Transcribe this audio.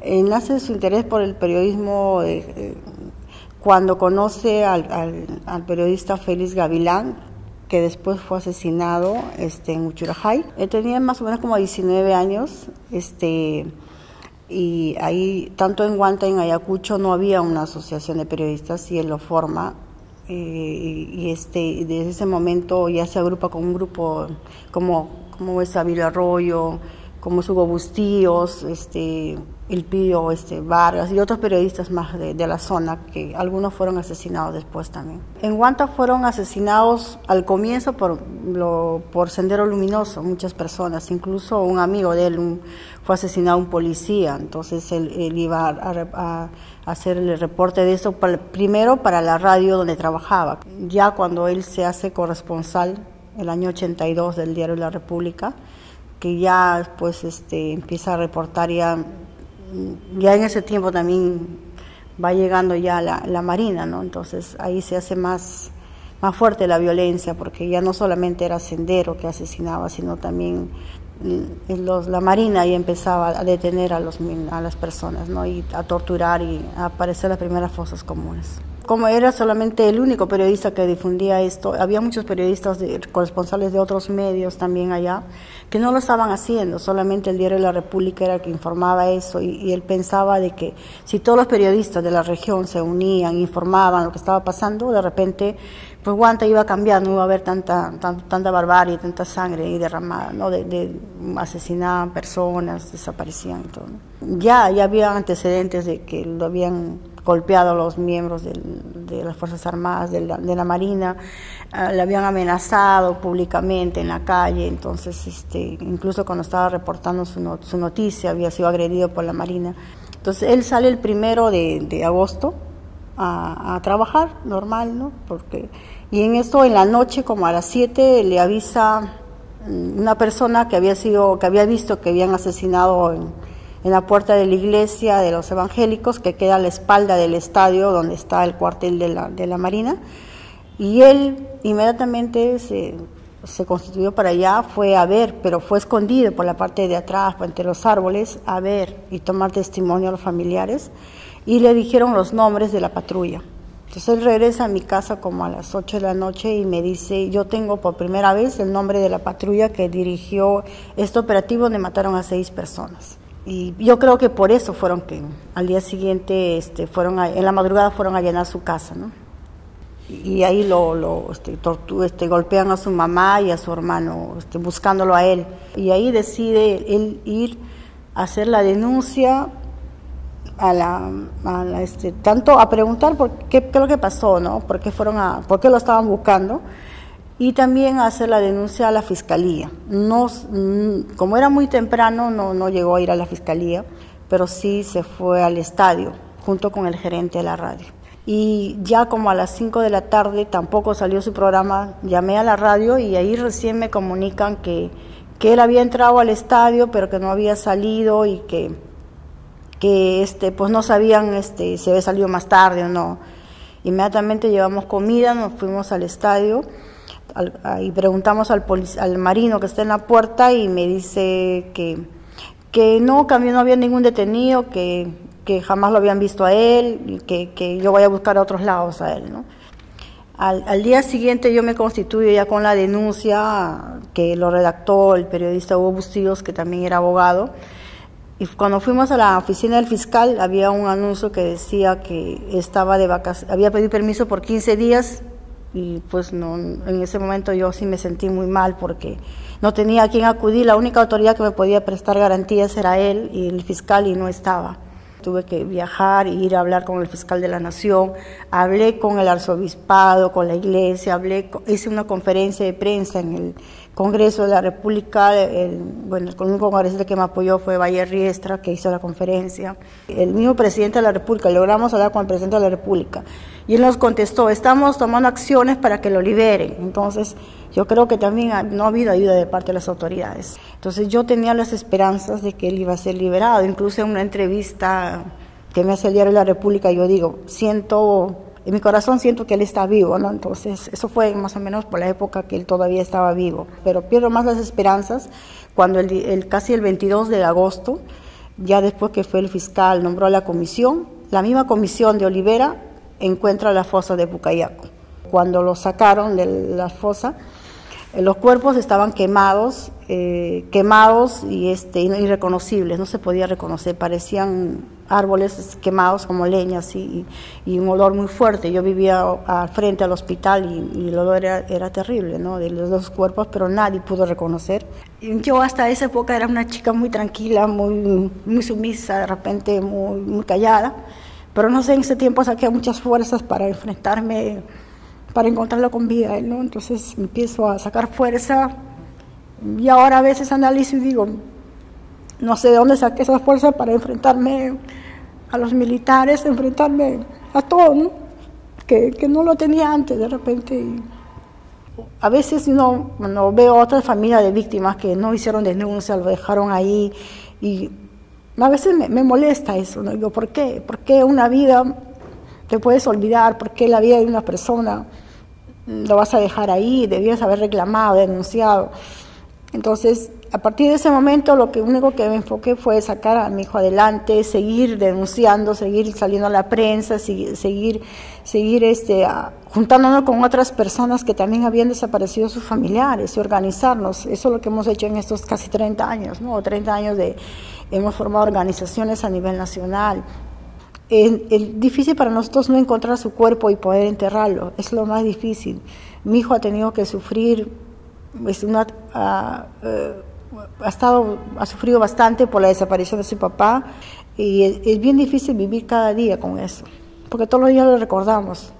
Eh, nace su interés por el periodismo eh, eh, cuando conoce al, al, periodista Félix Gavilán, que después fue asesinado este, en Uchurajay. Él tenía más o menos como 19 años, este, y ahí, tanto en Guanta en Ayacucho, no había una asociación de periodistas y él lo forma. y, este, desde ese momento ya se agrupa con un grupo como, como es Avila Arroyo, como es Hugo Bustíos, este, el Pío este, Vargas y otros periodistas más de, la zona, que algunos fueron asesinados después también. En Guanta fueron asesinados al comienzo por, lo, por Sendero Luminoso, muchas personas, incluso un amigo de él fue asesinado un policía, entonces él, iba a, hacer el reporte de eso primero para la radio donde trabajaba. Ya cuando él se hace corresponsal, el año 82 del diario La República, que ya pues este empieza a reportar ya ya en ese tiempo también va llegando ya la, la Marina, ¿no? Entonces ahí se hace más, más fuerte la violencia, porque ya no solamente era Sendero que asesinaba, sino también mm, los, la Marina y empezaba a detener a, los, a las personas, ¿no? Y a torturar y a aparecer las primeras fosas comunes como era solamente el único periodista que difundía esto, había muchos periodistas de, corresponsales de otros medios también allá que no lo estaban haciendo, solamente el diario La República era el que informaba eso y, él pensaba de que si todos los periodistas de la región se unían, informaban lo que estaba pasando, de repente pues Guanta iba a cambiar, no iba a haber tanta, tanta barbarie, tanta sangre y derramada, ¿no? De, de asesinaban personas, desaparecían y todo. Ya, ya había antecedentes de que lo habían golpeado a los miembros de las Fuerzas Armadas, de la, Marina, ah, le habían amenazado públicamente en la calle, entonces este, incluso cuando estaba reportando su, su, noticia había sido agredido por la Marina. Entonces él sale el primero de, agosto a, trabajar, normal, ¿no? Porque, y en esto, en la noche, como a las 7, le avisa mm, una persona que había sido, que había visto que habían asesinado en, en la puerta de la iglesia de los evangélicos, que queda a la espalda del estadio donde está el cuartel de la, de la Marina. Y él inmediatamente se, se constituyó para allá, fue a ver, pero fue escondido por la parte de atrás, entre los árboles, a ver y tomar testimonio a los familiares. Y le dijeron los nombres de la patrulla. Entonces él regresa a mi casa como a las 8 de la noche y me dice, yo tengo por primera vez el nombre de la patrulla que dirigió este operativo donde mataron a seis personas y yo creo que por eso fueron que al día siguiente este, fueron en la madrugada fueron a llenar su casa no y ahí lo, lo este, este, golpean a su mamá y a su hermano este, buscándolo a él. Y ahí decide él ir a hacer la denuncia a la, a este, tanto a preguntar por qué, qué es lo que pasó no por qué fueron a por qué lo estaban buscando y también hacer la denuncia a la fiscalía. No, mm, como era muy temprano, no, no llegó a ir a la fiscalía, pero sí se fue al estadio junto con el gerente de la radio. Y ya como a las 5 de la tarde tampoco salió su programa, llamé a la radio y ahí recién me comunican que, que él había entrado al estadio pero que no había salido y que, que este, pues no sabían este, si había salido más tarde o no. Inmediatamente llevamos comida, nos fuimos al estadio y preguntamos al, al marino que está en la puerta y me dice que, que no, que no había ningún detenido, que, que jamás lo habían visto a él y que, que yo voy a buscar a otros lados a él. ¿no? Al, al, día siguiente yo me constituyo ya con la denuncia que lo redactó el periodista Hugo Bustillos, que también era abogado. Y cuando fuimos a la oficina del fiscal había un anuncio que decía que estaba de vacaciones, había pedido permiso por 15 días y pues no, en ese momento yo sí me sentí muy mal porque no tenía a quién acudir, la única autoridad que me podía prestar garantías era él y el fiscal y no estaba. Tuve que viajar e ir a hablar con el fiscal de la Nación, hablé con el arzobispado, con la iglesia, hablé, hice una conferencia de prensa en el Congreso de la República, el, bueno, el único congresista que me apoyó fue Valle Riestra, que hizo la conferencia. El mismo presidente de la República, logramos hablar con el presidente de la República, y él nos contestó, estamos tomando acciones para que lo liberen. Entonces, yo creo que también no ha habido ayuda de parte de las autoridades. Entonces, yo tenía las esperanzas de que él iba a ser liberado. Incluso en una entrevista que me hace el diario de la República, yo digo, siento en mi corazón siento que él está vivo, ¿no? Entonces, eso fue más o menos por la época que él todavía estaba vivo. Pero pierdo más las esperanzas cuando el, casi el 22 de agosto Ya después que fue el fiscal, nombró la comisión, la misma comisión de Olivera encuentra la fosa de Pucayaco. Cuando lo sacaron de la fosa, eh, los cuerpos estaban quemados, eh, quemados y este, irreconocibles, no se podía reconocer, parecían árboles quemados como leñas y, y un olor muy fuerte. Yo vivía al frente al hospital y, el olor era, terrible, ¿no? De los dos cuerpos, pero nadie pudo reconocer. Yo hasta esa época era una chica muy tranquila, muy, muy sumisa, de repente muy, muy callada, pero no sé, en ese tiempo saqué muchas fuerzas para enfrentarme para encontrarlo con vida, ¿no? Entonces empiezo a sacar fuerza y ahora a veces analizo y digo, no sé de dónde saqué esa fuerza para enfrentarme a los militares, enfrentarme a todo, ¿no? Que, que no lo tenía antes de repente. a veces no, cuando veo otras familias de víctimas que no hicieron denuncia, lo dejaron ahí y a veces me, me molesta eso, ¿no? Digo, ¿por qué? ¿Por qué una vida te puedes olvidar por qué la vida de una persona lo vas a dejar ahí, debías haber reclamado, denunciado. Entonces, a partir de ese momento, lo que único que me enfoqué fue sacar a mi hijo adelante, seguir denunciando, seguir saliendo a la prensa, seguir, seguir este, juntándonos con otras personas que también habían desaparecido sus familiares y organizarnos. Eso es lo que hemos hecho en estos casi 30 años, ¿no? 30 años de hemos formado organizaciones a nivel nacional, es, difícil para nosotros no encontrar su cuerpo y poder enterrarlo, es lo más difícil. Mi hijo ha tenido que sufrir, es una, ha, eh, ha, estado, ha sufrido bastante por la desaparición de su papá y es, es bien difícil vivir cada día con eso, porque todos los días lo recordamos.